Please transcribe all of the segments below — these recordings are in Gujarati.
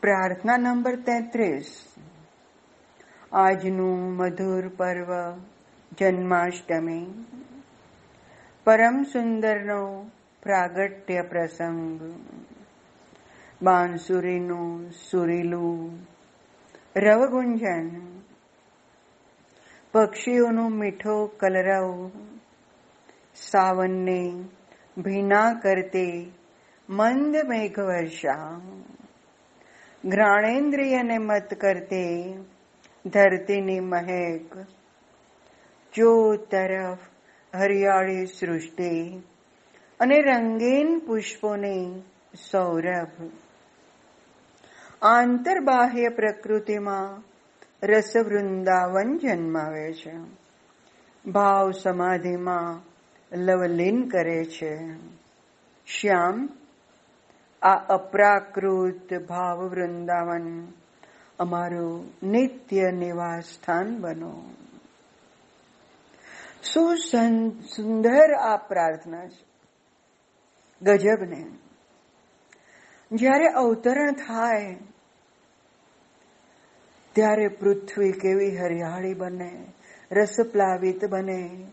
પ્રાર્થના નંબર તેત્રીસ. આજનું મધુર પર્વ જન્માષ્ટમી. પરમ સુંદરનો પ્રાગટ્ય પ્રસંગ. બાંસુરીનું સુરીલું રવગુંજન. પક્ષીઓનું મીઠો કલરવ. સાવનને ભીના કરતે મંદ મેઘવર્ષા. ઘ્રાણેન્દ્રિયને મત કરતે ધરતીની મહેક ચો તરફ હરિયાળી સૃષ્ટિ અને રંગીન પુષ્પોની સૌરભ આંતરબાહ્ય પ્રકૃતિમાં રસ વૃંદાવન જન્માવે છે ભાવ સમાધિમાં લવલીન કરે છે શ્યામ આ અપ્રાકૃત ભાવ વૃંદાવન અમારું નિત્ય નિવાસ સ્થાન બનો. શું સુંદર આ પ્રાર્થના છે. ગજબને. જ્યારે અવતરણ થાય, ત્યારે પૃથ્વી કેવી હરિયાળી બને, રસપ્લાવિત બને,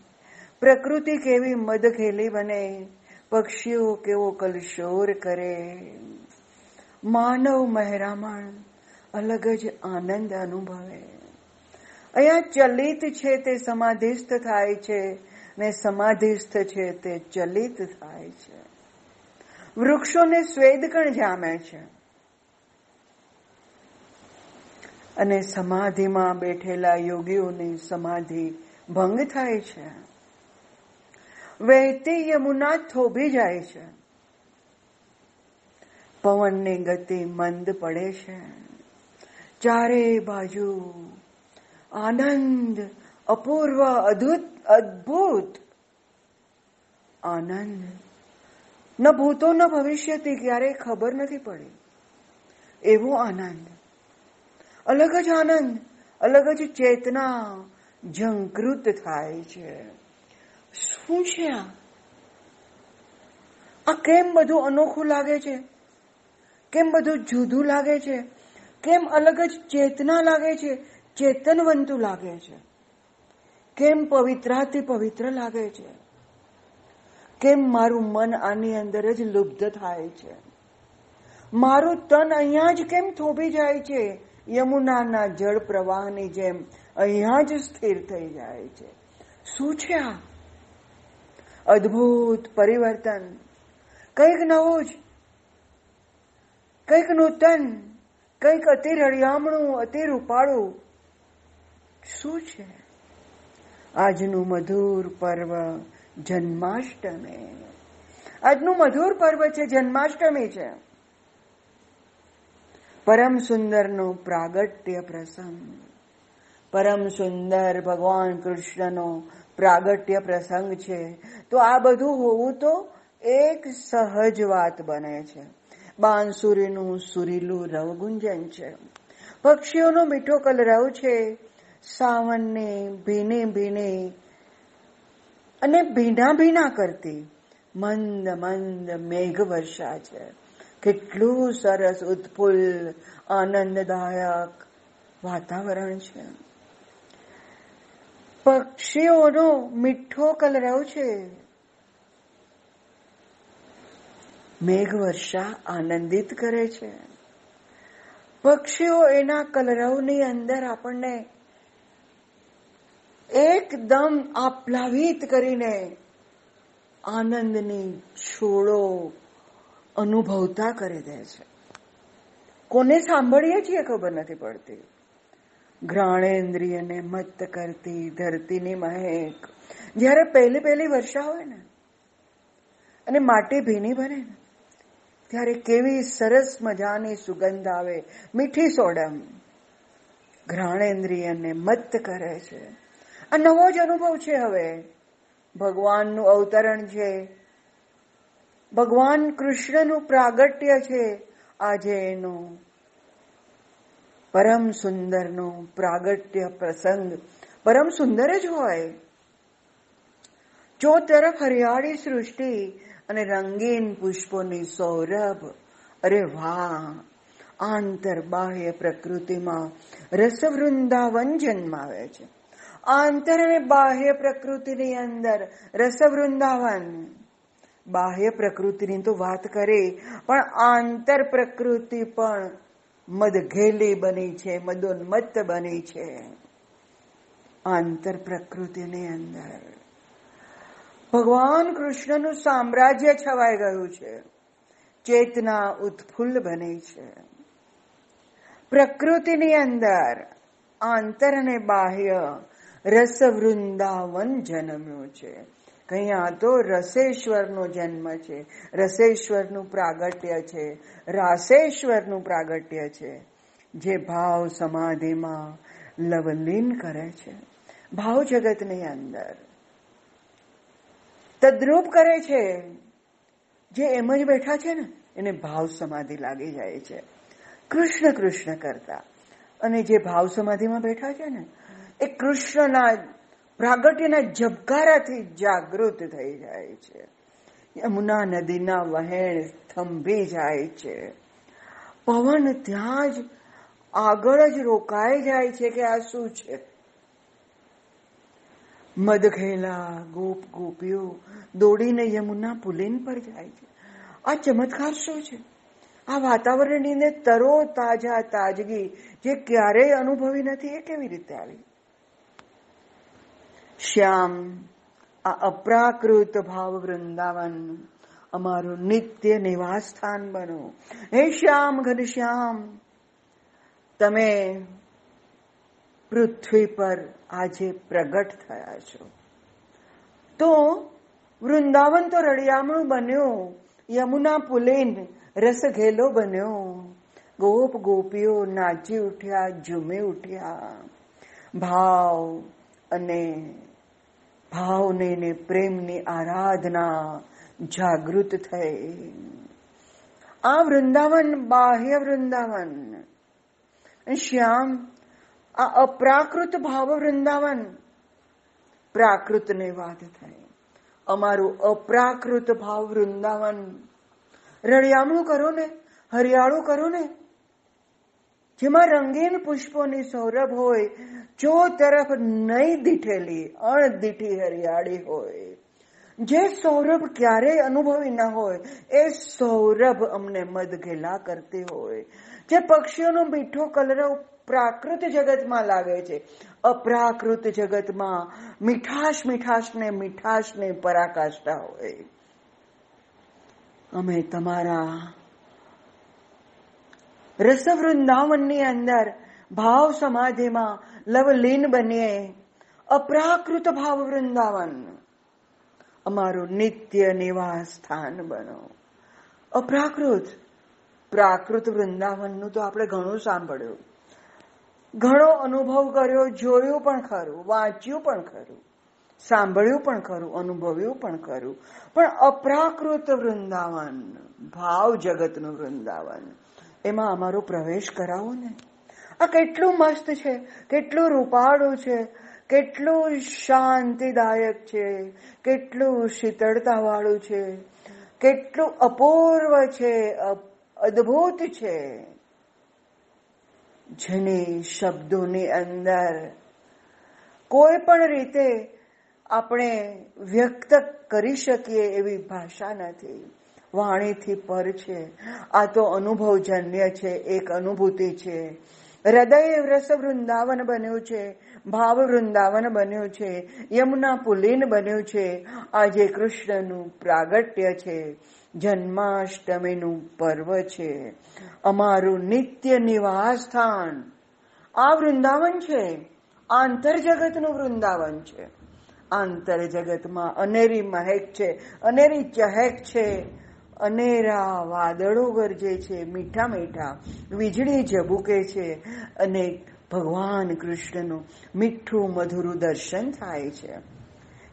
પ્રકૃતિ કેવી મદખેલી બને પક્ષીઓ કેવો કલશોર કરે. માનવ મહેરામણ અલગ જ આનંદ અનુભવે. અહીંયા ચલિત છે તે સમાધિસ્થ થાય છે ને સમાધિસ્થ છે તે ચલિત થાય છે. વૃક્ષોને સ્વેદકણ જામે છે. અને સમાધિમાં બેઠેલા યોગીઓની સમાધિ ભંગ થાય છે. વહેતી યમુના થોભી જાય છે. પવનની ગતિ મંદ પડે છે. ચારે બાજુ આનંદ, અપૂર્વ, અદ્ભુત અદ્ભુત. આનંદ. ન ભૂતો, ન ભવિષ્યથી ક્યારેય ખબર નથી પડી. એવો આનંદ. અલગ જ આનંદ, અલગ જ ચેતના જંકૃત થાય છે. શું છે આ? આ કેમ બધું અનોખું લાગે છે? કેમ બધું જુદું લાગે છે? કેમ અલગ જ ચેતના લાગે છે? ચેતનવંતું લાગે છે? કેમ પવિત્રાથી પવિત્ર લાગે છે? કેમ મારું મન આની અંદર જ લુબ્ધ થાય છે? મારું તન અહીંયા જ કેમ થોભી જાય છે? યમુનાના જળ પ્રવાહની જેમ અહીંયા જ સ્થિર થઈ જાય છે. શું છે આ? અદ્ભુત પરિવર્તન. કંઈક નવું જ, કંઈક નૂતન, કંઈક અતિ રળિયામણું અતિ રૂપાળું શું છે? આજનું મધુર પર્વ જન્માષ્ટમી. આજનું મધુર પર્વ છે, જન્માષ્ટમી છે. પરમ સુંદરનો પ્રાગટ્ય પ્રસંગ. પરમ સુંદર ભગવાન કૃષ્ણનો પ્રાગટ્ય પ્રસંગ છે. તો આ બધું હોવું તો એક સહજ વાત બને છે. બાંસુરીનું સુરીલું રવગુંજન છે. પક્ષીઓનો મીઠો કલરવ છે. સાવનને ભીને ભીને અને ભીના ભીના કરતી મંદ મંદ મેઘ વર્ષા છે. કેટલું સરસ ઉત્ફુલ્લ આનંદદાયક વાતાવરણ છે. પક્ષીઓનો મીઠો કલરવ છે. મેઘવર્ષા આનંદિત કરે છે. પક્ષીઓ એના કલરવની અંદર આપણને એકદમ આપ્લાવિત કરીને આનંદની છોડો અનુભવતા કરી દે છે. કોને સાંભળીએ છીએ ખબર નથી પડતી. ઘ્રાણેન્દ્રિયને મત કરતી ધરતીની મહેક. જ્યારે પહેલી પહેલી વર્ષા હોય ને, અને માટી ભીની બને ને, ત્યારે કેવી સરસ મજાની સુગંધ આવે. મીઠી સોડમ ઘ્રાણેન્દ્રિયને મત કરે છે. આ નવો જ અનુભવ છે હવે. ભગવાનનું અવતરણ છે. ભગવાન કૃષ્ણનું પ્રાગટ્ય છે. આજે એનું પરમ સુંદરનો પ્રાગટ્ય પ્રસંગ. પરમ સુંદર જ હોય. ચો તરફ હરિયાળી સૃષ્ટિ અને રંગીન પુષ્પોની સૌરભ, અરે વાહ! આંતર બાહ્ય પ્રકૃતિમાં રસ વૃંદાવન જન્માવે છે. આંતર અને બાહ્ય પ્રકૃતિની અંદર રસ વૃંદાવન બાહ્ય પ્રકૃતિની તો વાત કરે, પણ આંતર પ્રકૃતિ પણ મદઘેલી બની છે મદોન્મત્ત બની છે. આંતર પ્રકૃતિની અંદર. ભગવાન કૃષ્ણનું સામ્રાજ્ય છવાઈ ગયું છે. ચેતના ઉત્ફુલ્લ બને છે. પ્રકૃતિની અંદર આંતર અને બાહ્ય રસ વૃંદાવન જન્મ્યું છે. કયા તો રસેશ્વરનો જન્મ છે. રસેશ્વરનું પ્રાગટ્ય છે. રાસેશ્વરનું પ્રાગટ્ય છે. જે ભાવ સમાધિમાં લવલીન કરે છે. ભાવ જગતની અંદર. તદ્રુપ કરે છે. જે એમ જ બેઠા છે ને, એને ભાવ સમાધિ લાગી જાય છે. કૃષ્ણ કૃષ્ણ કરતા. અને જે ભાવ સમાધિમાં બેઠા છે ને, એ કૃષ્ણના પ્રાગટ્યના ઝબકારાથી જાગૃત થઈ જાય છે. યમુના નદીના વહેણ થંભી જાય છે. પવન ત્યાં જ આગળ જ રોકાઈ જાય છે કે આ શું છે? મદખેલા ગોપ ગોપીઓ દોડીને યમુના પુલિન પર જાય છે. આ ચમત્કાર શું છે? આ વાતાવરણની તરો તાજા તાજગી જે ક્યારેય અનુભવી નથી, એ કેવી રીતે આવી? શ્યામ આ અપ્રાકૃત ભાવ વૃંદાવન અમારું નિત્ય નિવાસ સ્થાન બનો હે શ્યામ ઘનશ્યામ તમે પૃથ્વી પર આજે પ્રગટ થયા છો તો વૃંદાવન તો રળિયામણું બન્યું યમુના પુલેન રસ ઘેલો બન્યો ગોપ ગોપીઓ નાચી ઉઠ્યા ઝૂમી ઉઠ્યા ભાવ અને ભાવને ને પ્રેમની આરાધના જાગૃત થઈ. આ વૃંદાવન, બાહ્ય વૃંદાવન. શ્યામ, આ અપ્રાકૃત ભાવ વૃંદાવન. પ્રાકૃતને વાત થાય અમારું અપ્રાકૃત ભાવ વૃંદાવન. રળિયામણું કરો ને, હરિયાળું કરો ને જેમાં રંગીન પુષ્પોની સૌરભ હોય ચો તરફ નહીં દીઠેલી, અણદીઠી હરિયાળી હોય. જે સૌરભ ક્યારેય અનુભવી ન હોય, એ સૌરભ અમને મદઘેલા કરતી હોય. જે પક્ષીઓનો મીઠો કલરવ પ્રાકૃત જગતમાં લાગે છે, અપ્રાકૃત જગતમાં મીઠાશ મીઠાશ ને મીઠાશ ને પરાકાષ્ઠા હોય. અમે તમારા રસ વૃંદાવનની અંદર ભાવ સમાધિમાં લવલીન બનીએ. અપ્રાકૃત ભાવ વૃંદાવન. અમારું નિત્ય નિવાસ સ્થાન બનો. અપ્રાકૃત. પ્રાકૃત વૃંદાવનનું તો આપણે ઘણું સાંભળ્યું. ઘણો અનુભવ કર્યો, જોયું પણ ખરું, વાંચ્યું પણ ખરું, સાંભળ્યું પણ ખરું, અનુભવ્યું પણ ખરું. પણ અપ્રાકૃત વૃંદાવન, ભાવ જગતનું વૃંદાવન. એમાં અમારો પ્રવેશ કરાવો ને. આ કેટલું મસ્ત છે, કેટલું રૂપાળું છે, કેટલું શાંતિદાયક છે, કેટલું શીતળતા વાળું છે, કેટલું અપૂર્વ છે અદ્ભુત છે. જેની શબ્દોની અંદર કોઈ પણ રીતે આપણે વ્યક્ત કરી શકીએ એવી ભાષા નથી. વાણીથી પર છે. આ તો અનુભવજન્ય છે, એક અનુભૂતિ છે. હૃદય રસ વૃંદાવન બન્યું છે, ભાવ વૃંદાવન બન્યું છે, યમુના પુલીન બન્યું છે. આજે કૃષ્ણનું પ્રાગટ્ય છે, જન્માષ્ટમીનું પર્વ છે. અમારું નિત્ય નિવાસ સ્થાન આ વૃંદાવન છે. આંતર જગતનું વૃંદાવન છે. આંતર જગતમાં અનેરી મહેક છે, અનેરી ચહેક છે. અનેરા વાદળો ગરજે છે, મીઠા મીઠા વીજળી ઝબુકે છે અને ભગવાન કૃષ્ણનું મીઠું મધુરું દર્શન થાય છે.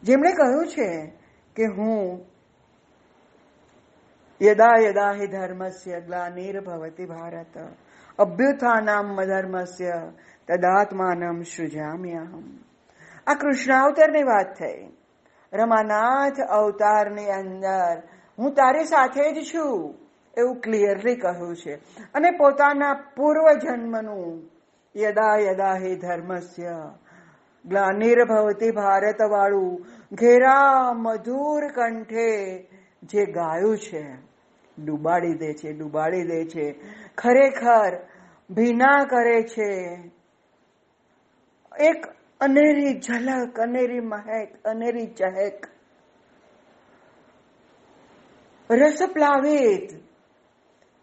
જેમણે કહ્યું છે કે હું યદા યદા હિ ધર્મસ્ય ગ્લાનિર્ભવતી ભારત, અભ્યુત્થાનામ ધર્મસ્ય તદાત્માનમ સૃજામ્યહમ. આ કૃષ્ણાવતારની વાત થઈ. રમાનાથ અવતારની અંદર હું તારી સાથે જ છું, એવું ક્લિયરલી કહ્યું છે. અને પોતાના પૂર્વ જન્મનું યદા યદા હે ધર્મસ્ય, ગ્લાનિર્ભવતી ભારત વાળું ઘેરા મધુર કંઠે જે ગાયું છે, ડુબાડી દે છે, ડુબાડી દે છે, ખરેખર ભીના કરે છે. એક અનેરી ઝલક, અનેરી મહેક, અનેરી ચહેક રસ પ્લાવિત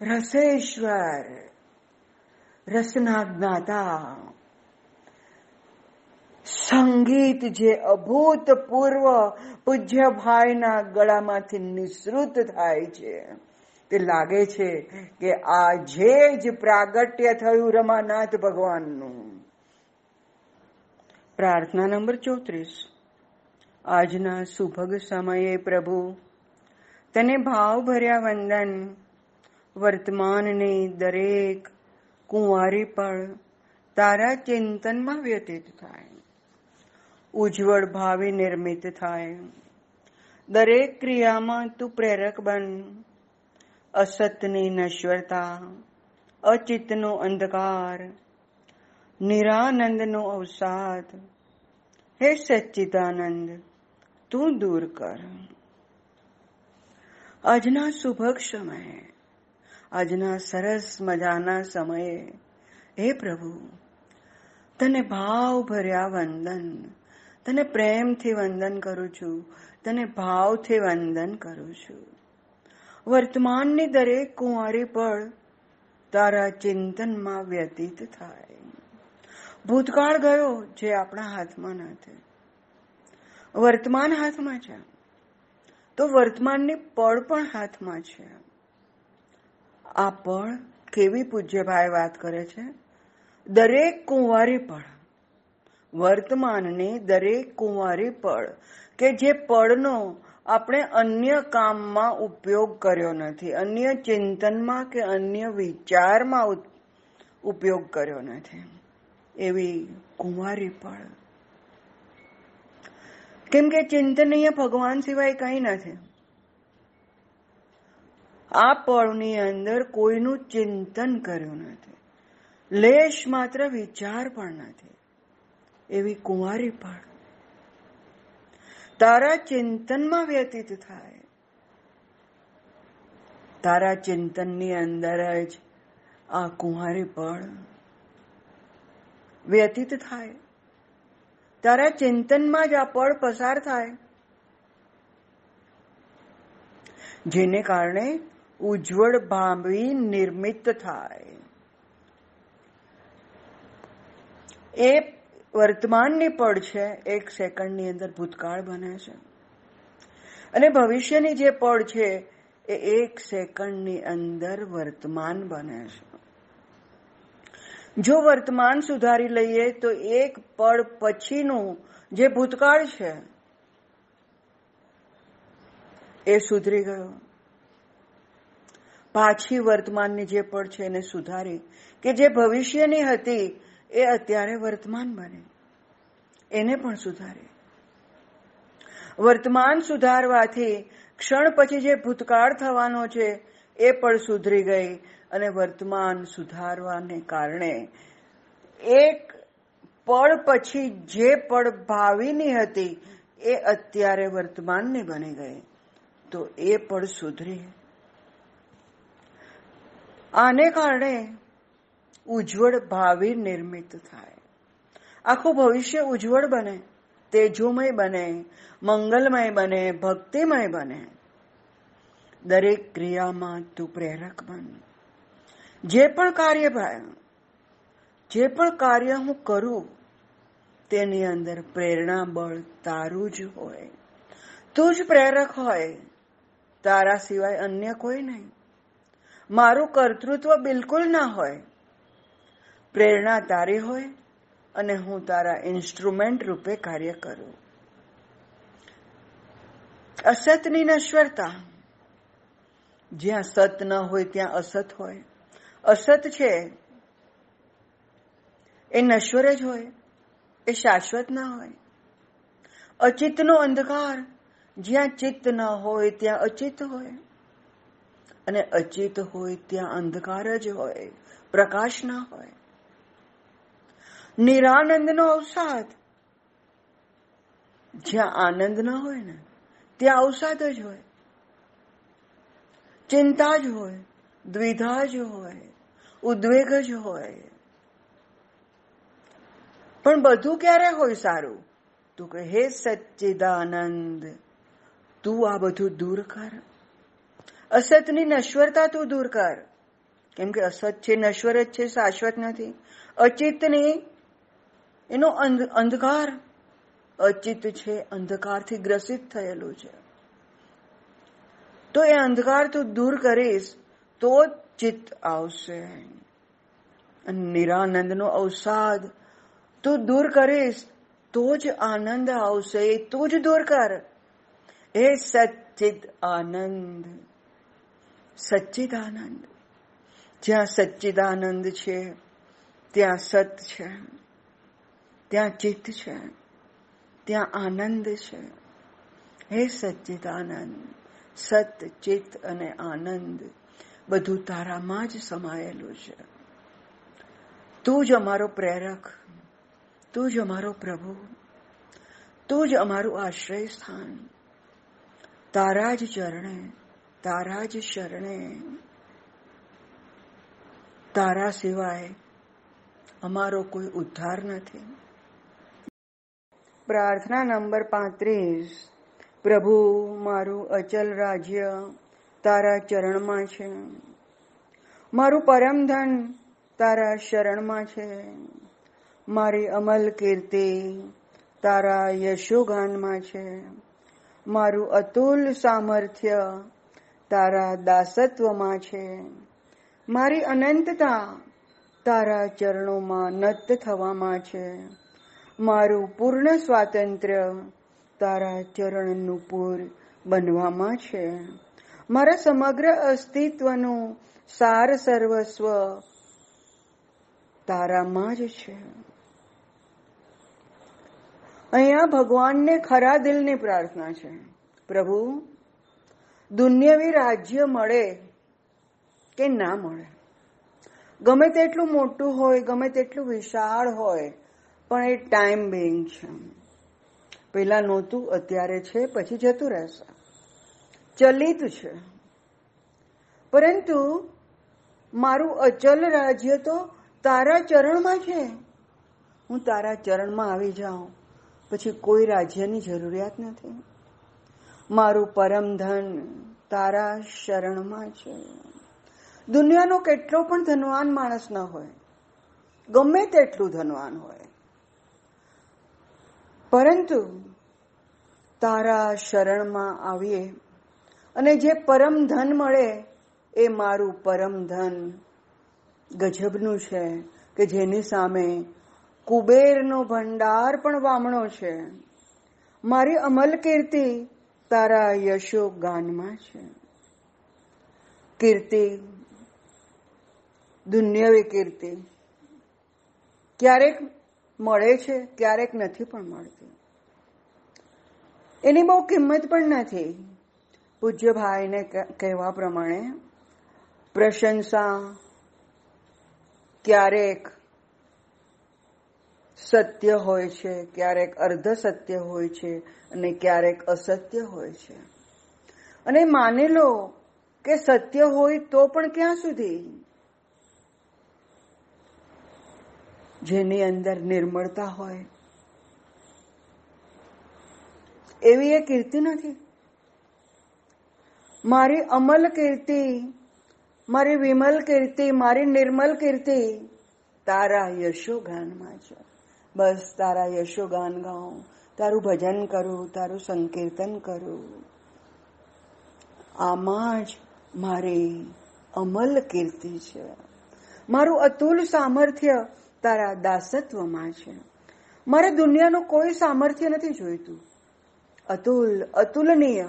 રસેશ્વર રસના જ્ઞાતા સંગીત જે અભૂતપૂર્વ પૂજ્ય ભાઈના ગળામાંથી નિસૃત થાય છે તે લાગે છે કે આજે જ પ્રાગટ્ય થયું રમાનાથ ભગવાનનું પ્રાર્થના નંબર ચોત્રીસ આજના સુભગ સમયે પ્રભુ તને ભાવ ભર્યા વંદન વર્તમાનની દરેક કુંવારી પણ તારા ચિંતનમાં વ્યતીત થાય ઉજ્જવળ ભાવિ નિર્મિત થાય દરેક ક્રિયામાં તું પ્રેરક બન અસતની નશ્વરતા અચિતનો અંધકાર નિરાનંદનો અવસાદ હે સચ્ચિદાનંદ તું દૂર કર આજના શુભક સમયે આજના સરસ મજાના સમયે, હે પ્રભુ, તને ભાવ ભર્યા વંદન, તને પ્રેમથી વંદન કરું છું, તને ભાવથી વંદન કરું છું. વર્તમાનની દરેક કુંવારી પળ તારા ચિંતનમાં વ્યતીત થાય. ભૂતકાળ ગયો જે આપણા હાથમાં નથી વર્તમાન હાથમાં છે. તો વર્તમાનની પળ પણ હાથમાં છે. આ પળ કેવી પૂજ્યભાઈ વાત કરે છે? દરેક કુંવારી પળ. વર્તમાનની દરેક કુંવારી પળ, કે જે પળનો આપણે અન્ય કામમાં ઉપયોગ કર્યો નથી, અન્ય ચિંતનમાં કે અન્ય વિચારમાં ઉપયોગ કર્યો નથી. એવી કુંવારી પળ. કેમ કે ચિંતનીય ભગવાન સિવાય કંઈ નથી. આ પળની અંદર કોઈનું ચિંતન કર્યું નથી. લેશ માત્ર વિચાર પણ નથી. એવી કુંવારી પણ. તારા ચિંતનમાં વ્યતીત થાય. તારા ચિંતનની અંદર જ આ કુંવારી પળ વ્યતીત થાય. તારા ચિંતનમાં જ આ પળ પસાર થાય. જેને કારણે ઉજ્જવળ ભાંભી નિર્મિત થાય. એ વર્તમાનની પળ છે, એક સેકન્ડની અંદર ભૂતકાળ બને છે. અને ભવિષ્યની જે પળ છે, એ એક સેકન્ડની અંદર વર્તમાન બને છે. જો વર્તમાન સુધારી લઈએ, તો એક પળ પછીનું જે ભૂતકાળ છે, એ સુધરી ગયો. પાછી વર્તમાનની જે પળ છે, એને સુધારી. કે જે ભવિષ્યની હતી, એ અત્યારે વર્તમાન બને. એને પણ સુધારે. વર્તમાન સુધારવાથી ક્ષણ પછી જે ભૂતકાળ થવાનો છે, એ પણ સુધરી ગઈ. અને વર્તમાન સુધારવાને કારણે એક પળ પછી જે પળ ભાવિની હતી, એ અત્યારે વર્તમાનની બની ગઈ. તો એ પળ સુધરી. આને કારણે ઉજ્જવળ ભાવિ નિર્મિત થાય. આખું ભવિષ્ય ઉજ્જવળ બને, તેજોમય બને, મંગલમય બને, ભક્તિમય બને. દરેક ક્રિયામાં તું પ્રેરક બન. જે પણ કાર્ય જે પણ કાર્ય હું કરું, તેની અંદર પ્રેરણા બળ તારું જ હોય. તું જ પ્રેરક હોય, તારા સિવાય અન્ય કોઈ નહીં. મારું કર્તૃત્વ બિલકુલ ના હોય. પ્રેરણા તારી હોય અને હું તારા ઇન્સ્ટ્રુમેન્ટ રૂપે કાર્ય કરું. અસતની નશ્વરતા. જ્યાં સત ન હોય, ત્યાં અસત હોય. અસત છે. એ નશ્વર જ હોય, એ શાશ્વત ના હોય. અચિતનો અંધકાર, જ્યાં ચિત્ત ન હોય ત્યાં અચિત હોય. અને અચિત હોય ત્યાં અંધકાર જ હોય, પ્રકાશ ના હોય. નિરાનંદનો અવસાદ, જ્યાં આનંદ ન હોય ને, ત્યાં અવસાદ જ હોય. ચિંતા જ હોય, દ્વિધા જ હોય. ઉદ્વેગ જ હોય. પણ બધું ક્યારે હોય સારું? તું કે હે સચ્ચિદાનંદ, તું આ બધું દૂર કર. અસતની નશ્વરતા તું દૂર કર. કેમ કે અસત છે, નશ્વર જ છે, શાશ્વત નથી. અચિતની એનો અંધકાર અચિત છે, અંધકારથી ગ્રસિત થયેલું છે. તો એ અંધકાર તું દૂર કરીશ તો જ ચિત્ત આવશે નિરાનંદનો અવસાદ તું દૂર કરીશ તો જ આનંદ આવશે એ તું જ દૂર કર એ સચ્ચિદ આનંદ સચ્ચિદ આનંદ જ્યાં સચ્ચિદાનંદ છે ત્યાં સત છે ત્યાં ચિત્ત છે ત્યાં આનંદ છે હે સચ્ચિદાનંદ સત ચિત્ત અને આનંદ બધું તારામાં જ સમાયેલું છે. તું જ અમારો પ્રેરક. તું જ અમારો પ્રભુ. તું જ અમારું આશ્રય સ્થાન. તારા જ ચરણે, તારા જ શરણે. તારા સિવાય અમારો કોઈ ઉદ્ધાર નથી. પ્રાર્થના નંબર પાંત્રીસ. પ્રભુ, મારું અચલ રાજ્ય તારા ચરણમાં છે. મારું પરમધન તારા શરણમાં છે. મારી અમલ કીર્તિ તારા યશોગાનમાં છે. મારું અતુલ સામર્થ્ય તારા દાસત્વમાં છે. મારી અનંતતા તારા ચરણોમાં નત થવામાં છે. મારું પૂર્ણ સ્વાતંત્ર્ય તારા ચરણનું પૂર બનવામાં છે. મારા સમગ્ર અસ્તિત્વનું સાર સર્વસ્વ તારામાં જ છે. અહીંયા ભગવાનને ખરા દિલની પ્રાર્થના છે. પ્રભુ, દુનિયાવી રાજ્ય મળે કે ના મળે? ગમે તેટલું મોટું હોય, ગમે તેટલું વિશાળ હોય, પણ એ ટાઈમ બિંગ છે. પેલા નહોતું, અત્યારે છે, પછી જતું રહેશે. ચલિત છે. પરંતુ મારું અચલ રાજ્ય તો તારા ચરણમાં છે. હું તારા ચરણમાં આવી જાઉં. પછી કોઈ રાજ્યની જરૂરિયાત નથી. મારું પરમ ધન તારા શરણમાં છે. દુનિયાનો કેટલો પણ ધનવાન માણસ ન હોય, ગમે તેટલું ધનવાન હોય. પરંતુ તારા શરણમાં આવીએ અને જે પરમ ધન મળે એ મારું પરમ ધન. ગજબનું છે કે જેની સામે કુબેરનો ભંડાર પણ વામણો છે. મારી અમલ કીર્તિ તારા યશો ગાનમાં છે. કીર્તિ, દુન્યવી કીર્તિ, ક્યારેક મળે છે, ક્યારેક નથી પણ મળતી. એની બહુ કિંમત પણ નથી. પૂજ્ય ભાઈને કહેવા પ્રમાણે પ્રશંસા, ક્યારેક સત્ય હોય છે, ક્યારેક અર્ધ સત્ય હોય છે અને ક્યારેક અસત્ય હોય છે. અને માની લો કે સત્ય હોય તો પણ ક્યાં સુધી? જેની અંદર નિર્મળતા હોય. એવી એ કીર્તિ નથી. મારી અમલ કીર્તિ, મારી વિમલ કીર્તિ, મારી નિર્મલ કીર્તિ, તારા યશોગાનમાં છે બસ તારા યશોગાન ગાઉં, તારું ભજન કરું, તારું સંકીર્તન કરું. આમાં જ મારી અમલ કીર્તિ છે. મારું અતુલ સામર્થ્ય તારા દાસત્વમાં છે. મારે દુનિયાનું કોઈ સામર્થ્ય નથી જોઈતું. અતુલ, અતુલનીય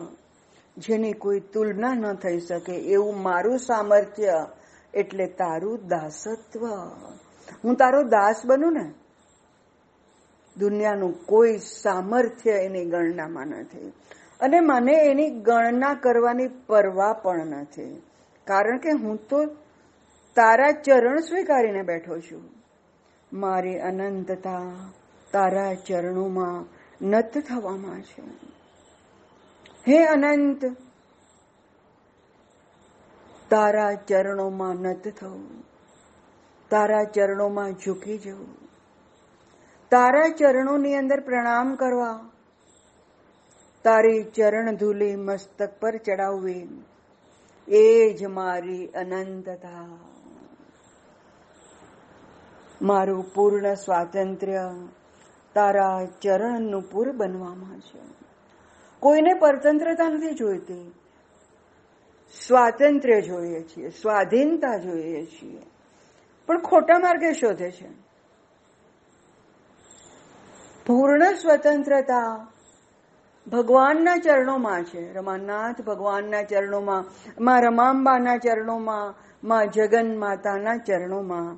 જેની કોઈ તુલના ન થઈ શકે એવું મારું સામર્થ્ય એટલે તારું દાસત્વ. હું તારો દાસ બનું ને? દુનિયાનું કોઈ સામર્થ્ય એની ગણનામાં નથી. અને મને એની ગણના કરવાની પરવા પણ નથી. કારણ કે હું તો તારા ચરણ સ્વીકારીને બેઠો છું. મારી અનંતતા તારા ચરણોમાં નત થવામાં છે. હે અનંત, તારા ચરણોમાં નત થવું તારા ચરણોમાં ઝૂકી જવું તારા ચરણોની અંદર પ્રણામ કરવા. તારી ચરણ ધૂલી મસ્તક પર ચડાવવી. એ જ મારી અનંતતા. મારું પૂર્ણ સ્વાતંત્ર્ય તારા ચરણનું પૂર બનવામાં છે. કોઈને પરતંત્રતા નથી જોઈતી. સ્વાતંત્ર્ય જોઈએ છીએ, સ્વાધીનતા જોઈએ છીએ. પણ ખોટા માર્ગે શોધે છે. પૂર્ણ સ્વતંત્રતા ભગવાનના ચરણોમાં છે. રમાનાથ ભગવાનના ચરણોમાં, માં રમાંબાના ચરણોમાં, માં જગન માતાના ચરણોમાં.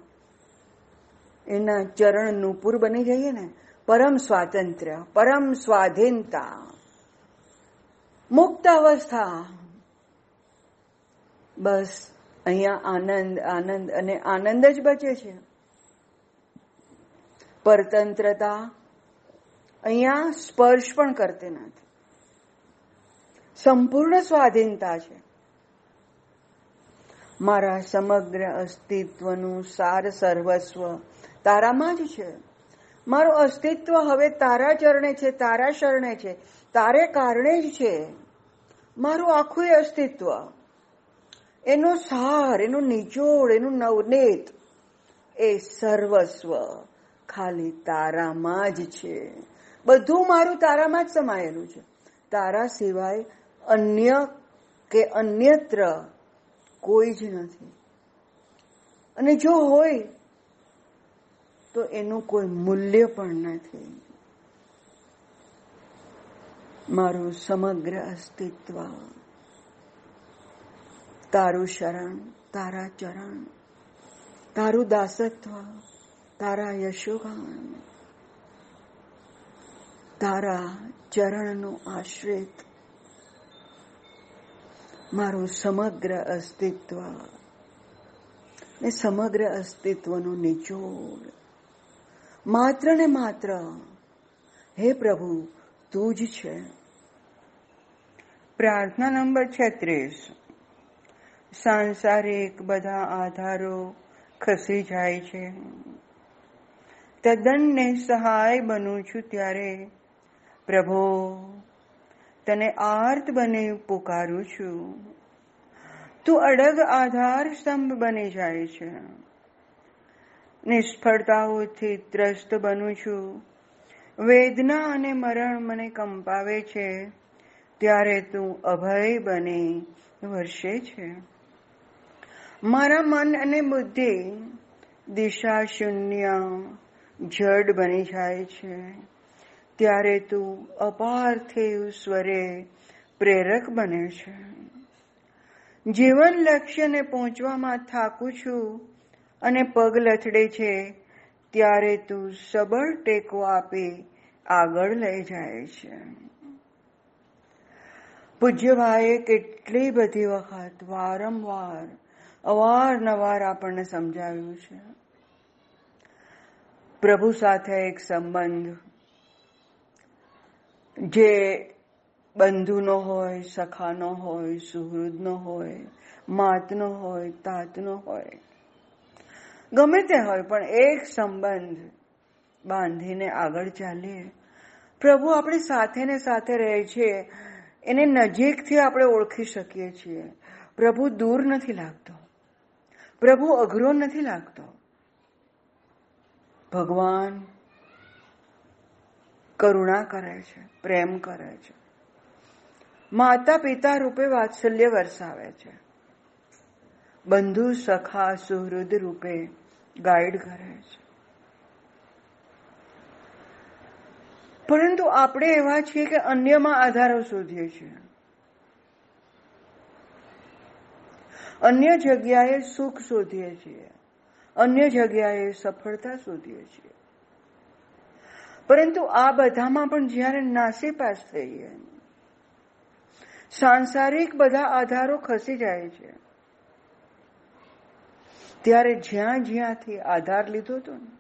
એના ચરણ નુપુર બની જઈએ ને. પરમ સ્વાતંત્ર્ય, પરમ સ્વાધીનતા. મુક્ત અવસ્થા બસ, અહીંયા આનંદ આનંદ અને આનંદ જ બચે છે. પરતંત્રતા અહીંયા સ્પર્શ પણ કરતી નથી. સંપૂર્ણ સ્વાધીનતા છે. મારા સમગ્ર અસ્તિત્વનું સાર સર્વસ્વ તારામાં જ છે. મારું અસ્તિત્વ હવે તારા ચરણે છે, તારા શરણે છે. તારે કારણે જ છે. મારું આખું અસ્તિત્વ, એનો સાર, એનો નિચોડ, એનું નવનેત, એ સર્વસ્વ ખાલી તારામાં જ છે. બધું મારું તારામાં જ સમાયેલું છે. તારા સિવાય અન્ય કે અન્યત્ર કોઈ જ નથી. અને જો હોય, તો એનું કોઈ મૂલ્ય પણ નથી. મારું સમગ્ર અસ્તિત્વ. તારું શરણ, તારા ચરણ, તારું દાસત્વ, તારા યશોગાન, તારા ચરણનું આશ્રિત. મારું સમગ્ર અસ્તિત્વ. ને સમગ્ર અસ્તિત્વનું નિચોડ. માત્ર ને માત્ર, હે પ્રભુ તું જ છે પ્રાર્થના નંબર છત્રીસ સાંસારિક બધા આધારો ખસી જાય છે તદ્દન સહાય બનું છું ત્યારે પ્રભો તને આર્ત બની પુકારું છું તું અડગ આધાર સ્તંભ બની જાય છે નિષ્ફળતાઓથી ત્રસ્ત બનું છું વેદના અને મરણ મને કંપાવે છે, ત્યારે તું અભય બની વર્ષે છે. મારા મન અને બુદ્ધિ દિશા શૂન્ય જડ બની જાય છે. ત્યારે તું અપાર્થિવ સ્વરે પ્રેરક બને છે. જીવન લક્ષ્યને પહોંચવામાં થાકું છું અને પગ લથડે છે ત્યારે તું સબળ ટેકો આપે, આગળ લઈ જાય છે. પૂજ્યભાઈએ કેટલી બધી વખત વારંવાર, અવારનવાર આપણને સમજાવ્યું છે. પ્રભુ સાથે એક સંબંધ, જે બંધુનો હોય, સખાનો હોય, સુહૃદનો હોય, માતનો હોય, તાતનો હોય ગમે તે હોય, પણ એક સંબંધ બાંધીને આગળ ચાલીએ. પ્રભુ આપણે સાથે ને સાથે રહે છે, એને નજીકથી આપણે ઓળખી શકીએ છીએ. પ્રભુ દૂર નથી લાગતો. પ્રભુ અઘરો નથી લાગતો. ભગવાન કરુણા કરે છે, પ્રેમ કરે છે. માતા પિતા રૂપે વાત્સલ્ય વરસાવે છે. બંધુ સખા સુહૃદ રૂપે ગાઈડ કરે છે. પરંતુ આપણે એવા છીએ કે અન્યમાં આધારો શોધીએ છીએ. અન્ય જગ્યાએ સુખ શોધીએ છીએ. અન્ય જગ્યાએ સફળતા શોધીએ છીએ. પરંતુ આ બધામાં પણ જ્યારે નાસીપાસ થઈએ, સાંસારિક બધા આધારો ખસી જાય છે. ત્યારે જ્યાં જ્યાંથી આધાર લીધો હતો ને,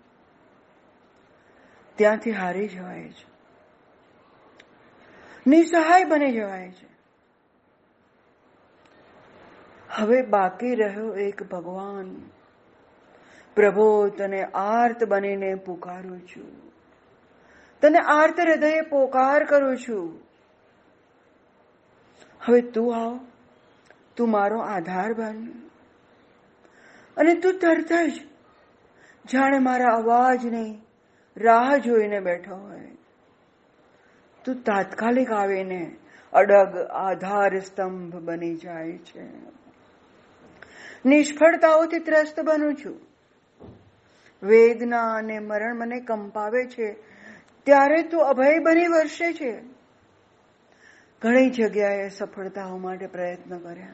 ત્યાંથી હારી જવાય છે. નિસહાય બની જવાય છે. હવે બાકી રહ્યો એક ભગવાન. પ્રભુ તને આર્ત બનીને પુકારું છું. તને આર્ત હૃદયે પોકાર કરું છું. હવે તું આવ, તું મારો આધાર બન. અને તું તરત જ જાણે મારા અવાજની રાહ જોઈને બેઠો હોય. તું તાત્કાલિક આવીને અડગ આધાર સ્તંભ બની જાય છે. નિષ્ફળતાઓથી ત્રસ્ત બનું છું. વેદના અને મરણ મને કંપાવે છે. ત્યારે તું અભય બની વર્ષે છે. ઘણી જગ્યાએ સફળતાઓ માટે પ્રયત્ન કર્યા.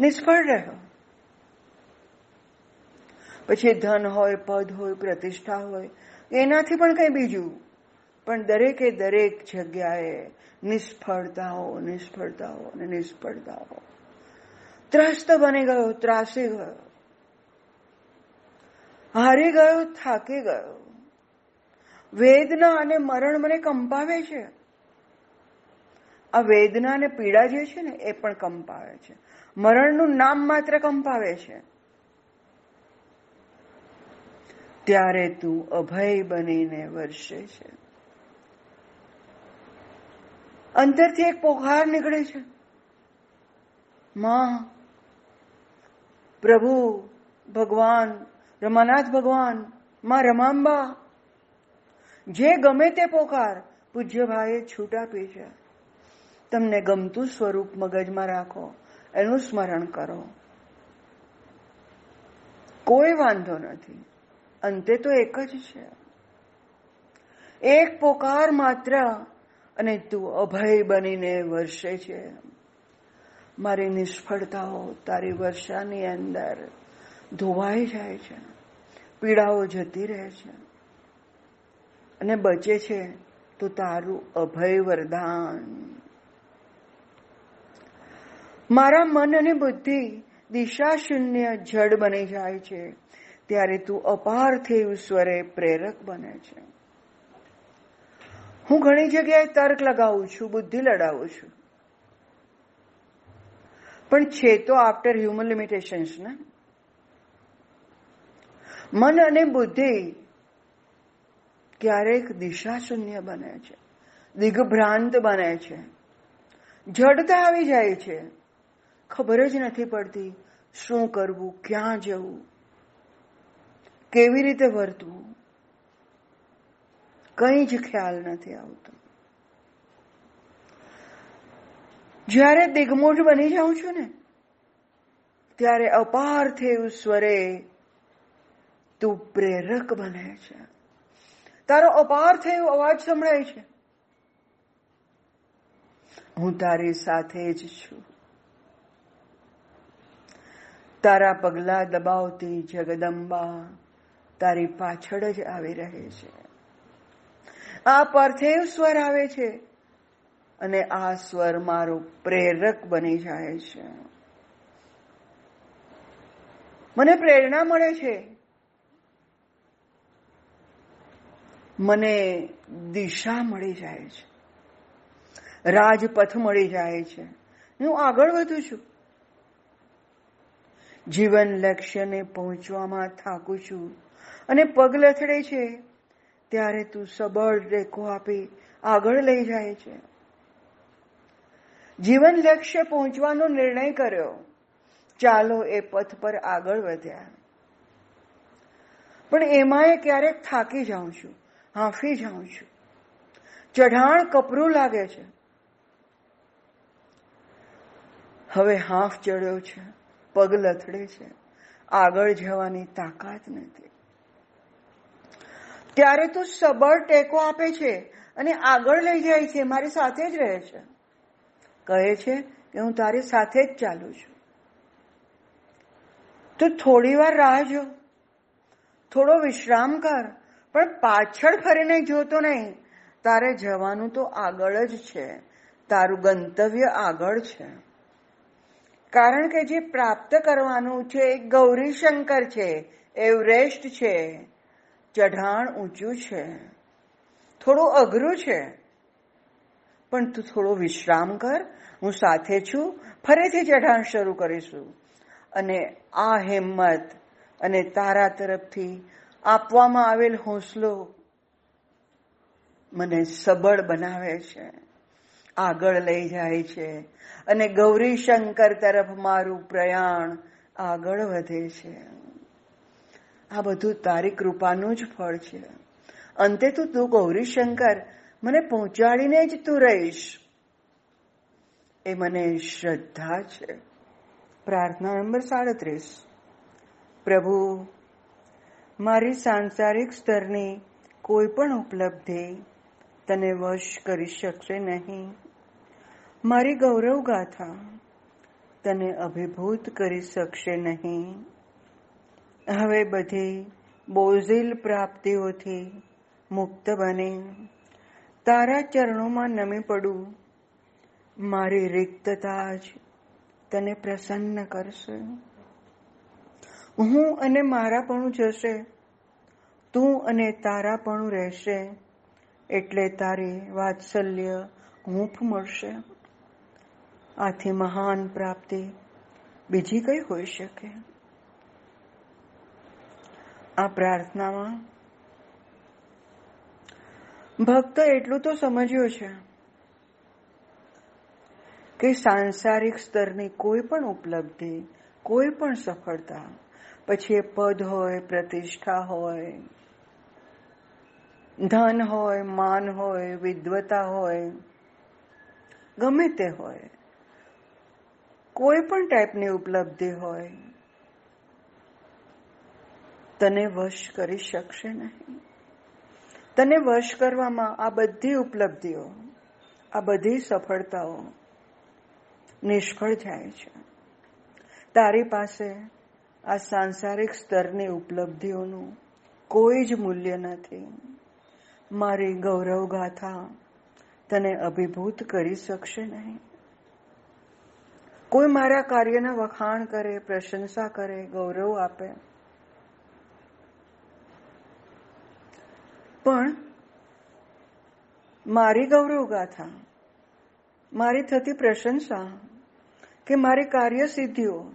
નિષ્ફળ રહ્યો. પછી ધન હોય, પદ હોય, પ્રતિષ્ઠા હોય, એનાથી પણ કઈ બીજું. પણ દરેકે દરેક જગ્યાએ નિષ્ફળતાઓ નિષ્ફળતાઓ અને નિષ્ફળતાઓ. ત્રસ્ત બની ગયો, ત્રાસી ગયો. હારી ગયો, થાકી ગયો. વેદના અને મરણ મને કંપાવે છે. આ વેદના અને પીડા જે છે ને, એ પણ કંપાવે છે. મરણનું નામ માત્ર કંપાવે છે. ત્યારે તું અભય બનીને વર્ષે છે. અંતરથી એક પોકાર નીકળે છે. માં, પ્રભુ, ભગવાન, રમાનાથ ભગવાન, માં રમાંબા, જે ગમે તે પોકાર પૂજ્યભાઈએ છૂટ આપી છે. તમને ગમતું સ્વરૂપ મગજમાં રાખો, એનું સ્મરણ કરો. કોઈ વાંધો નથી. અંતે તો એક જ છે. એક પોકાર માત્ર અને તું અભય બનીને વર્ષે છે. મારી નિષ્ફળતાઓ તારી વર્ષાની અંદર ધોવાઈ જાય છે. પીડાઓ જતી રહે છે. અને બચે છે તો તારું અભય વરદાન. મારા મન અને બુદ્ધિ દિશા શૂન્ય જડ બની જાય છે. ત્યારે તું અપાર્થિવ સ્વરે પ્રેરક બને છે. હું ઘણી જગ્યાએ તર્ક લગાવું છું, બુદ્ધિ લડાવું છું. પણ છે તો આફ્ટર હ્યુમન લિમિટેશન્સ ને? મન અને બુદ્ધિ ક્યારેક દિશા શૂન્ય બને છે, દિગ્ભ્રાંત બને છે. જડતા આવી જાય છે. ખબર જ નથી પડતી શું કરવું, ક્યાં જવું. કેવી રીતે વર્તવું? કંઈ જ ખ્યાલ નથી આવતો. જ્યારે દિગ્મૂઢ બની જાઉં છું ને, ત્યારે અપાર થયું સ્વરે તું પ્રેરક બને છે. તારો અપાર થયો અવાજ સંભળાય છે. હું તારી સાથે જ છું. તારા પગલા દબાવતી જગદંબા તારી પાછળ જ આવી રહે છે. આ પાર્થિવ સ્વર આવે છે અને આ સ્વર મારો પ્રેરક બની જાય છે. મને પ્રેરણા મળે છે. મને દિશા મળી જાય છે. રાજપથ મળી જાય છે. હું આગળ વધું છું. જીવન લક્ષ્યને પહોંચવામાં થાકું છું. અને પગ લથડે છે, ત્યારે તું સબળ રેખો આપી આગળ લઈ જાય છે. જીવન લક્ષ્ય પહોંચવાનો નિર્ણય કર્યો. ચાલો એ પથ પર આગળ વધ્યા. પણ એમાંય ક્યારેક થાકી જાઉં છું, હાંફી જાઉં છું. ચઢાણ કપરું લાગે છે. હવે હાંફ ચડ્યો છે, પગ લથડે છે. આગળ જવાની તાકાત નથી. ત્યારે તો સબળ ટેકો આપે છે અને આગળ લઈ જાય છે, મારી સાથે જ રહે છે. કહે છે કે હું તારી સાથે જ ચાલું છું. તો થોડી વાર રાહ જો. થોડો વિશ્રામ કર, પણ પાછળ ફરીને જોતો નહીં. તારે જવાનું તો આગળ જ છે. તારું ગંતવ્ય આગળ છે. કારણ કે જે પ્રાપ્ત કરવાનું છે એ ગૌરી શંકર છે. એવરેસ્ટ છે. ચઢાણ ઊંચું છે. થોડું અઘરું છે. પણ તું થોડો વિશ્રામ કર. હું સાથે છું. ફરીથી ચઢાણ શરૂ કરીશું. અને આ હિંમત અને તારા તરફથી આપવામાં આવેલ હોંસલો મને સબળ બનાવે છે. આગળ લઈ જાય છે. અને ગૌરી શંકર તરફ મારું પ્રયાણ આગળ વધે છે. આ બધું તારી કૃપાનું જ ફળ છે. અંતે તું તું ગૌરી શંકર, મને પહોંચાડીને જ તું રહીશ. એ મને શ્રદ્ધા છે. પ્રાર્થના નંબર સાડત્રીસ. પ્રભુ, મારી સાંસારિક સ્તરની કોઈ પણ ઉપલબ્ધિ તને વશ કરી શકશે નહીં. મારી ગૌરવ ગાથા તને અભિભૂત કરી શકશે નહીં. હવે બધી બોઝિલ પ્રાપ્તિઓથી મુક્ત બને. તારા ચરણોમાં નમી પડું. મારી રિક્તતા જ તને પ્રસન્ન કરશે. હું અને મારાપણું જશે. તું અને તારાપણું રહેશે. એટલે તારી વાત્સલ્ય હૂંફ મળશે. આથી મહાન પ્રાપ્તિ બીજી કઈ હોઈ શકે? આ પ્રાર્થનામાં. ભક્ત એટલું તો સમજ્યો છે કે સાંસારિક સ્તરની કોઈ પણ ઉપલબ્ધિ, કોઈ પણ સફળતા, પછી એ પદ હોય, પ્રતિષ્ઠા હોય, ધન હોય, માન હોય વિદ્વતા હોય, ગમે તે હોય, કોઈ પણ ટાઈપની ઉપલબ્ધિ હોય તને વશ કરી શકશે નહીં. તને વશ કરવામાં આ બધી ઉપલબ્ધિઓ, આ બધી સફળતાઓ નિષ્ફળ જાય છે. તારી પાસે આ સાંસારિક સ્તરની ઉપલબ્ધિઓનું કોઈ જ મૂલ્ય નથી. મારી ગૌરવ ગાથા તને અભિભૂત કરી શકશે નહીં. કોઈ મારા કાર્યના વખાણ કરે, પ્રશંસા કરે, ગૌરવ આપે પણ મારી ગૌરવ ગાથા મારી થતી પ્રશંસા કે મારી કાર્ય સિદ્ધિઓ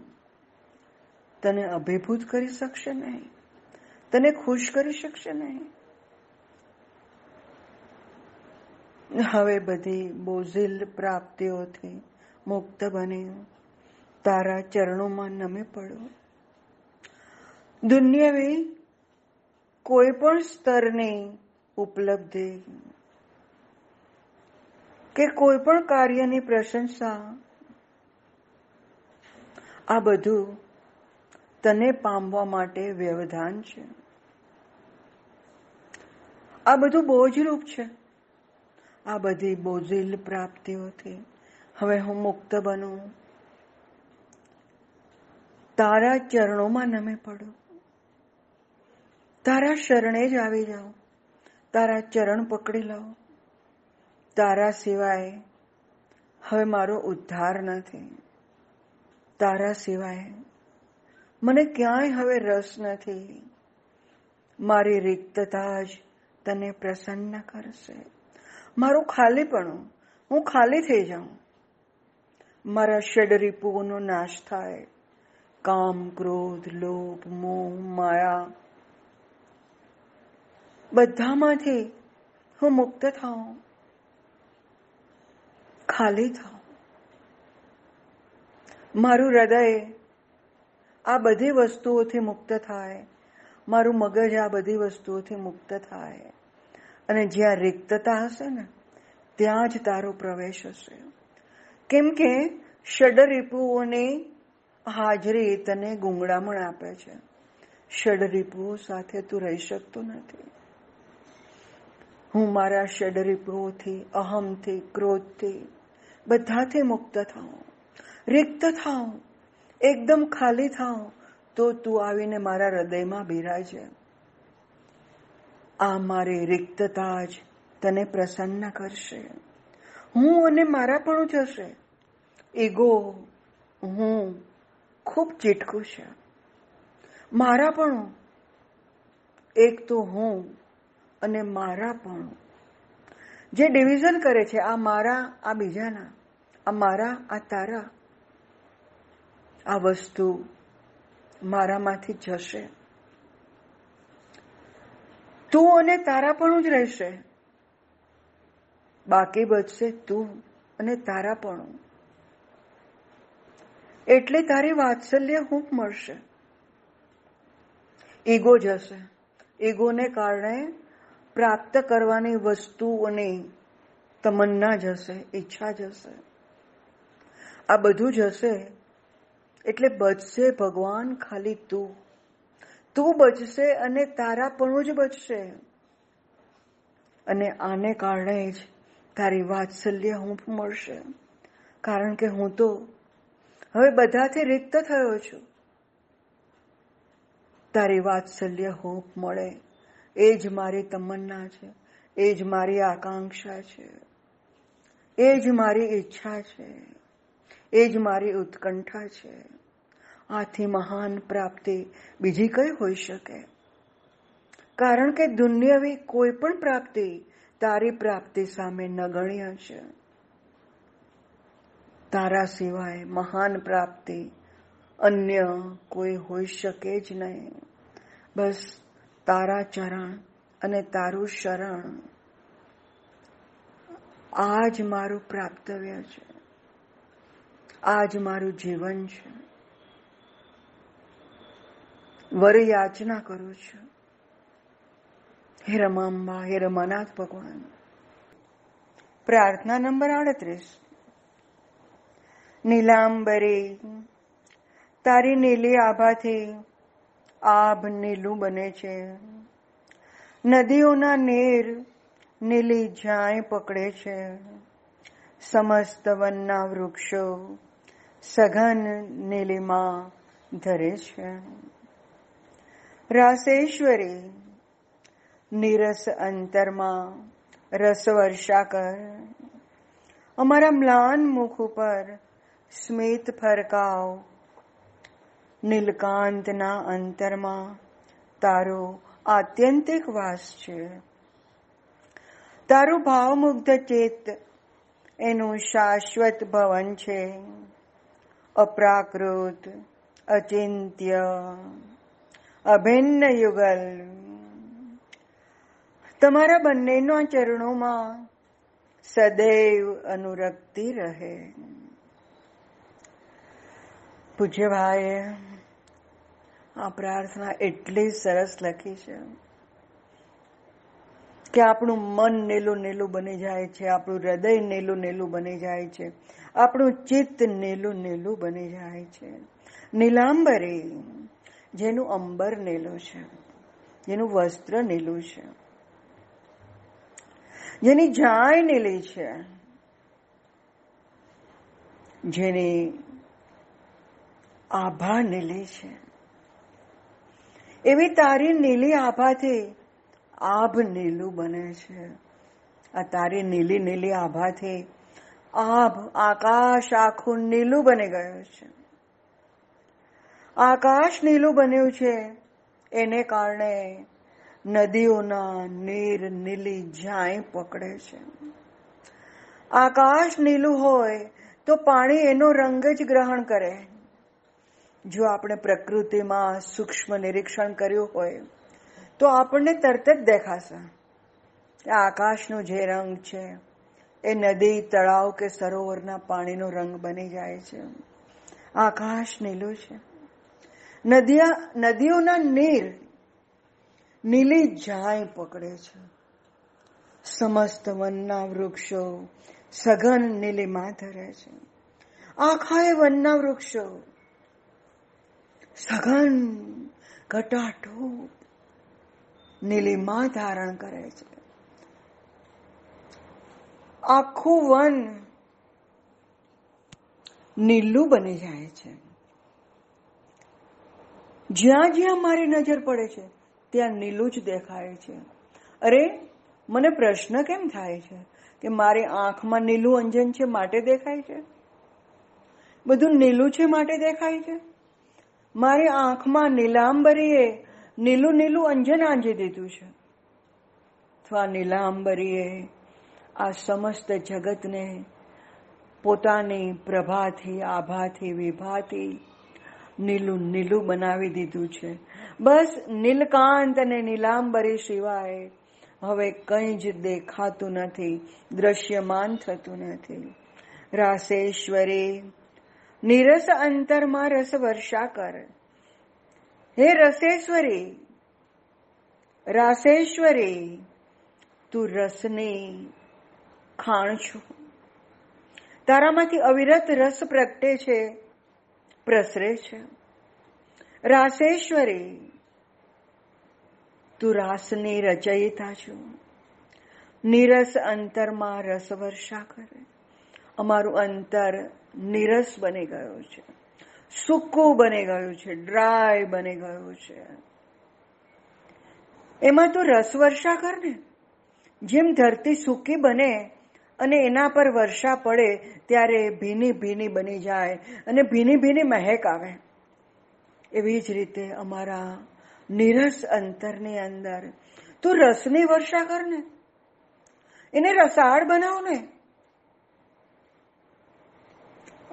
તને અભિભૂત કરી શકશે નહીં, તને ખુશ કરી શકશે નહીં. હવે બધી બોઝિલ પ્રાપ્તિઓથી મુક્ત બની તારા ચરણોમાં નમે પડો દુનિયાવી કોઈ પણ સ્તરની ઉપલબ્ધિ કે કોઈ પણ કાર્યની પ્રશંસા. આ બધું તને પામવા માટે વ્યવધાન છે. આ બધું બોજરૂપ છે. આ બધી બોઝિલ પ્રાપ્તિઓથી હવે હું મુક્ત બનું. તારા ચરણોમાં નમે પડું. તારા શરણે જ આવી જાઓ. તારા ચરણ પકડી લો તારા સિવાય હવે મારો ઉદ્ધાર નથી. તારા સિવાય મને ક્યાંય હવે રસ નથી. મારી રિક્તતા જ તને પ્રસન્ન કરશે. મારું ખાલીપણું, હું ખાલી થઈ જાઉં. મારા ષડરીપુઓનો નાશ થાય. કામ, ક્રોધ, લોભ, મોહ, માયા બધામાંથી હું મુક્ત થાઉં. ખાલી થાઉં. મારું હૃદય આ બધી વસ્તુઓથી મુક્ત થાય. મારું મગજ આ બધી વસ્તુઓથી મુક્ત થાય. અને જ્યાં રિક્તતા હશે ને, ત્યાં જ તારો પ્રવેશ હશે. કેમ કે ષડરીપુઓની હાજરી તને ગુંગળામણ આપે છે. ષડ રિપુઓ સાથે તું રહી શકતો નથી. હું મારા ષડરીપુઓથી અહમથી ક્રોધથી બધાથી મુક્ત થાઉં, રિક્ત થાઉં, એકદમ ખાલી થાઉં, તો તું આવીને મારા હૃદયમાં બિરાજે. આ મારી રિક્તતા જ તને પ્રસન્ન કરશે. હું અને મારા પણ જશે ઈગો હું ખૂબ ચીટકું છે. મારા પણ એક તો હું અને મારા પણ. જે ડિવિઝન કરે છે, આ મારા, આ બીજાના, આ મારા, આ તારા, આ વસ્તુ મારામાંથી જશે. તું અને તારાપણું જ રહેશે. બાકી બચશે તું અને તારાપણું એટલે તારી વાત્સલ્ય હું મળશે. ઈગો જશે. ઈગોને કારણે પ્રાપ્ત કરવાની વસ્તુઓની તમન્ના જશે ઈચ્છા જશે આ બધું જશે એટલે બચશે ભગવાન ખાલી તું. તું બચશે અને તારાપણું જ બચશે. અને આને કારણે જ તારી વાત્સલ્ય હું મળશે. કારણ કે હું તો હવે બધાથી રિક્ત થયો છું. તારી વાત્સલ્ય હોપ મળે. એ જ મારી તમન્ના છે, એ જ મારી આકાંક્ષા છે, એ જ મારી ઈચ્છા છે, એ જ મારી ઉત્કંઠા છે. આથી મહાન પ્રાપ્તિ બીજી કઈ હોઈ શકે? કારણ કે દુનિયાવી કોઈ પણ પ્રાપ્તિ તારી પ્રાપ્તિ સામે નગણ્ય છે. તારા સિવાય મહાન પ્રાપ્તિ અન્ય કોઈ હોઈ શકે જ નહીં. બસ તારા ચરણ અને તારું શરણ. આ જ મારું પ્રાપ્તવ્ય છે. આ જ મારું જીવન છે. વર યાચના કરું છું. હે રમાંબા, હે રમાનાથ ભગવાન. પ્રાર્થના નંબર આડત્રીસ. નીલાંબરે, તારી નીલી આભાથી આભ નીલું બને છે. નદીઓના નેર નીલી જાય પકડે છે. સમસ્ત વનના વૃક્ષો સઘન નીલીમાં ધરે છે. રાસેશ્વરી નીરસ અંતરમાં રસ વર્ષા કર. અમારા મ્લાન મુખ ઉપર સ્મિત ફરકાવ નીલકાંતના અંતરમાં તારો આત્યંતિક વાસ છે. તારું ભાવમુગ્ધ ચેત એનું શાશ્વત ભવન છે. અપ્રાકૃત, અચિંત્ય, અભિન્ન યુગલ. તમારા બંનેના ચરણોમાં સદૈવ અનુરક્તિ રહે. પૂજ્યભાઈએ આ પ્રાર્થના એટલી સરસ લખી છે કે આપણું મન નેલું નેલું બની જાય છે, આપણું હૃદય નેલું નેલું બની જાય છે, આપણું ચિત્ત નીલું નીલું બની જાય છે. નીલાંબરી જેનું અંબર નેલું છે, જેનું વસ્ત્ર નીલું છે, જેની જાય નીલી છે, જેની આભા નીલી છે. એવી તારી નીલી આભાથી આભ નીલું બને છે. આ તારી નીલી નીલી આભાથી આભ આકાશ આખું નીલું બની ગયું છે. આકાશ નીલું બન્યું છે. એને કારણે નદીઓના નીર નીલી જાય પકડે છે. આકાશ નીલું હોય તો પાણી એનો રંગ જ ગ્રહણ કરે. જો આપણે પ્રકૃતિમાં સૂક્ષ્મ નિરીક્ષણ કર્યું હોય, તો આપણને તરત જ દેખાશે. કે આકાશનો જે રંગ છે, એ નદી, તળાવ કે સરોવરના પાણીનો રંગ બની જાય છે. આકાશ નીલું છે. નદીયા, નદીઓના નીર નીલી જાય પકડે છે. સમસ્ત વનના વૃક્ષો સઘન નીલીમાં ધરે છે. આખા વનના વૃક્ષો સઘન ઘટાટોપ નીલીમાં ધારણ કરે છે. આખું વન નીલું બની જાય છે. જ્યાં જ્યાં મારી નજર પડે છે, ત્યાં નીલું જ દેખાય છે. અરે, મને પ્રશ્ન કેમ થાય છે કે મારી આંખમાં નીલું અંજન છે માટે દેખાય છે? બધું નીલું છે માટે દેખાય છે? મારી આંખમાં નીલાંબરીએ નીલું નીલું અંજન આંજી દીધું છે. અથવા નીલાંબરીએ આ સમસ્ત જગતને પોતાની પ્રભાથી, આભાથી, વિભાથી નીલું નીલું બનાવી દીધું છે. બસ નીલકાંત અને નીલાંબરી સિવાય હવે કંઈ જ દેખાતું નથી, દ્રશ્યમાન થતું નથી. રાસેશ્વરી નિરસ અંતરમાં રસ વર્ષા કર હે રસેશ્વરી રાસેશ્વરી તું રસને ખાણ છું તારામાંથી અવિરત રસ પ્રગટે છે પ્રસરે છે રાસેશ્વરી તું રાસની રચયિતા છું નિરસ અંતરમાં રસ વર્ષા કરે અમારું અંતર નિરસ બની ગયો છે. સૂકું બની ગયું છે, ડ્રાય બની ગયું છે. એમાં તો રસ વર્ષા કર ને. જેમ ધરતી સૂકી બને અને એના પર વર્ષા પડે ત્યારે ભીની ભીની બની જાય અને ભીની ભીની મહેક આવે. એવી જ રીતે અમારા નિરસ અંતરની અંદર. તું રસની વર્ષા કર ને. એને રસાળ બનાવ ને.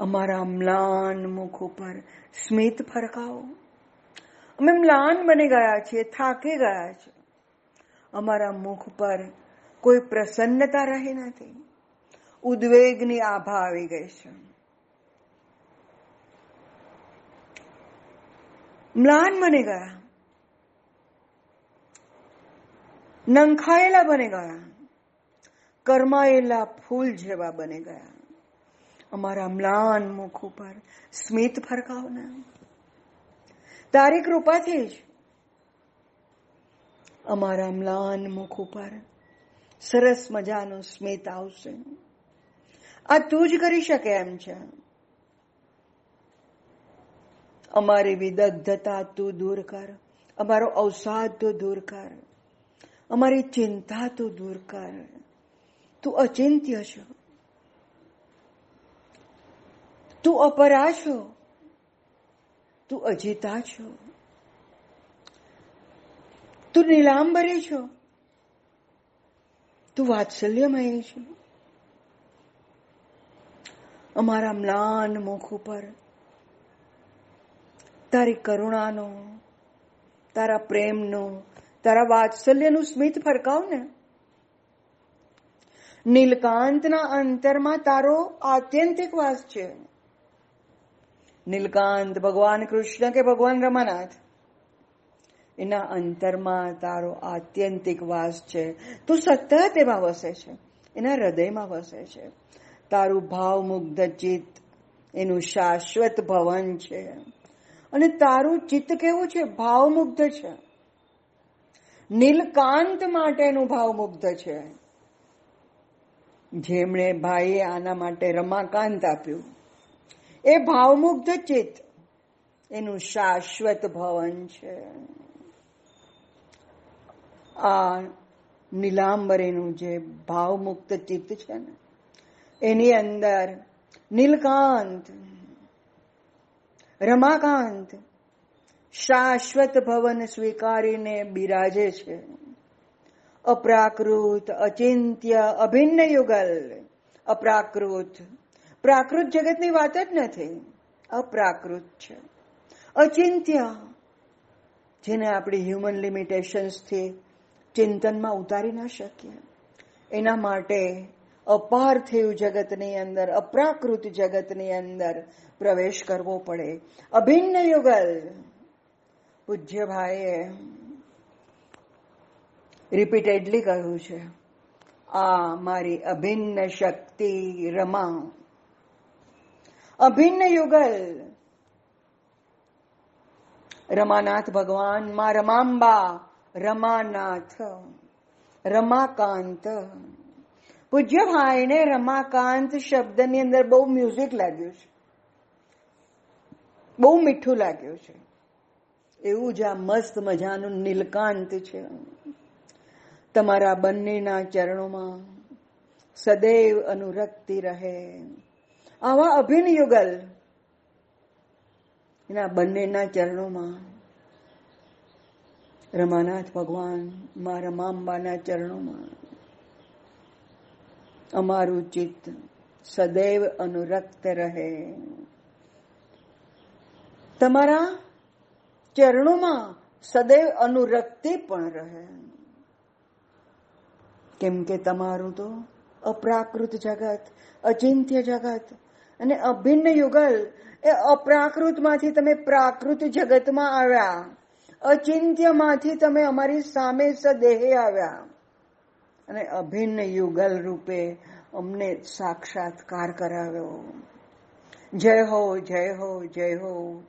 અમારા મ્લાન મુખ ઉપર સ્મિત ફરકાવો. અમે મ્લાન બની ગયા છીએ, થાકી ગયા છે અમારા મુખ પર કોઈ પ્રસન્નતા રહી નથી. ઉદ્વેગની આભા આવી ગઈ છે. મ્લાન બની ગયા. નંખાયેલા બની ગયા. કરમાયેલા ફૂલ જેવા બની ગયા. અમારા મ્લાન મુખ ઉપર સ્મિત ફરકાવના તારી કૃપાથી જ અમારા મ્લાન મુખ ઉપર સરસ મજાનું સ્મિત આવશે. આ તું જ કરી શકે એમ છે. અમારી વિદગ્ધતા તું દૂર કર. અમારો અવસાદ તું દૂર કર. અમારી ચિંતા તું દૂર કર. તું અચિંત્ય છો. તું અપરા છો? તું અજીતા છો? તું નીલાંબરે છો? તું વાત્સલ્યમય છો? અમારા મ્લાન મુખ ઉપર તારી કરુણાનો, તારા પ્રેમનો, તારા વાત્સલ્યનું સ્મિત ફરકાવ ને. નીલકાંતના અંતરમાં તારો આત્યંતિક વાસ છે. નીલકાંત, ભગવાન કૃષ્ણ કે ભગવાન રમાનાથ? એના અંતરમાં તારો આત્યંતિક વાસ છે. તું સતત એમાં વસે છે. એના હૃદયમાં વસે છે. તારું ભાવમુગ્ધ ચિત્ત એનું શાશ્વત ભવન છે. અને તારું ચિત્ત કેવું છે? ભાવમુગ્ધ છે. નીલકાંત માટેનું ભાવમુગ્ધ છે. જેમણે ભાઈએ આના માટે રમાકાંત આપ્યું. એ ભાવમુગ્ધ ચિત્ત. એનું શાશ્વત ભવન છે. આ નીલાંબરીનું જે ભાવમુક્ત ચિત્ત છે ને, એની અંદર નીલકાંત, રમાકાંત શાશ્વત ભવન સ્વીકારીને બિરાજે છે. અપ્રાકૃત અચિંત્ય અભિન્ન યુગલ અપ્રાકૃત પ્રાકૃત જગતની વાત જ નથી. અપ્રાકૃત છે. અચિંત્ય, જેને આપણી હ્યુમન લિમિટેશન્સથી ચિંતનમાં ઉતારી ન શકીએ. એના માટે અપાર્થિવ જગતની અંદર, અપ્રાકૃત જગતની અંદર પ્રવેશ કરવો પડે. અભિન્ન યુગલ. પૂજ્ય ભાઈએ રિપીટેડલી કહ્યું છે, આ મારી અભિન્ન શક્તિ રમા. અભિન્ન યુગલ. રમાનાથ ભગવાનમાં રમાંબા, રમાનાથ, રમાકાંત. પૂજ્ય ભાઈને રમાકાંત શબ્દની અંદર બહુ મ્યુઝિક લાગ્યું છે. બહુ મીઠું લાગ્યું છે. એવું જ આ મસ્ત મજાનું નીલકાંત છે. તમારા બંનેના ચરણોમાં સદૈવ અનુરક્તિ રહે. આવા અભિન યુગલ એના બંનેના ચરણોમાં રમાનાથ ભગવાન મા રમાંબાના ચરણોમાં અમારું ચિત્ત સદૈવ અનુરક્ત રહે. તમારા ચરણોમાં સદૈવ અનુરક્તિ પણ રહે. કેમ કે તમારું તો અપ્રાકૃત જગત, અચિંત્ય જગત અને અભિન્ન યુગલ એ અપ્રાકૃતમાંથી તમે પ્રાકૃત જગતમાં આવ્યા. અચિંત્યમાંથી તમે અમારી સામે સદેહે આવ્યા. અને અભિન્ન યુગલ રૂપે અમને સાક્ષાત્કાર કરાવ્યો. જય હો જય હો જય હો.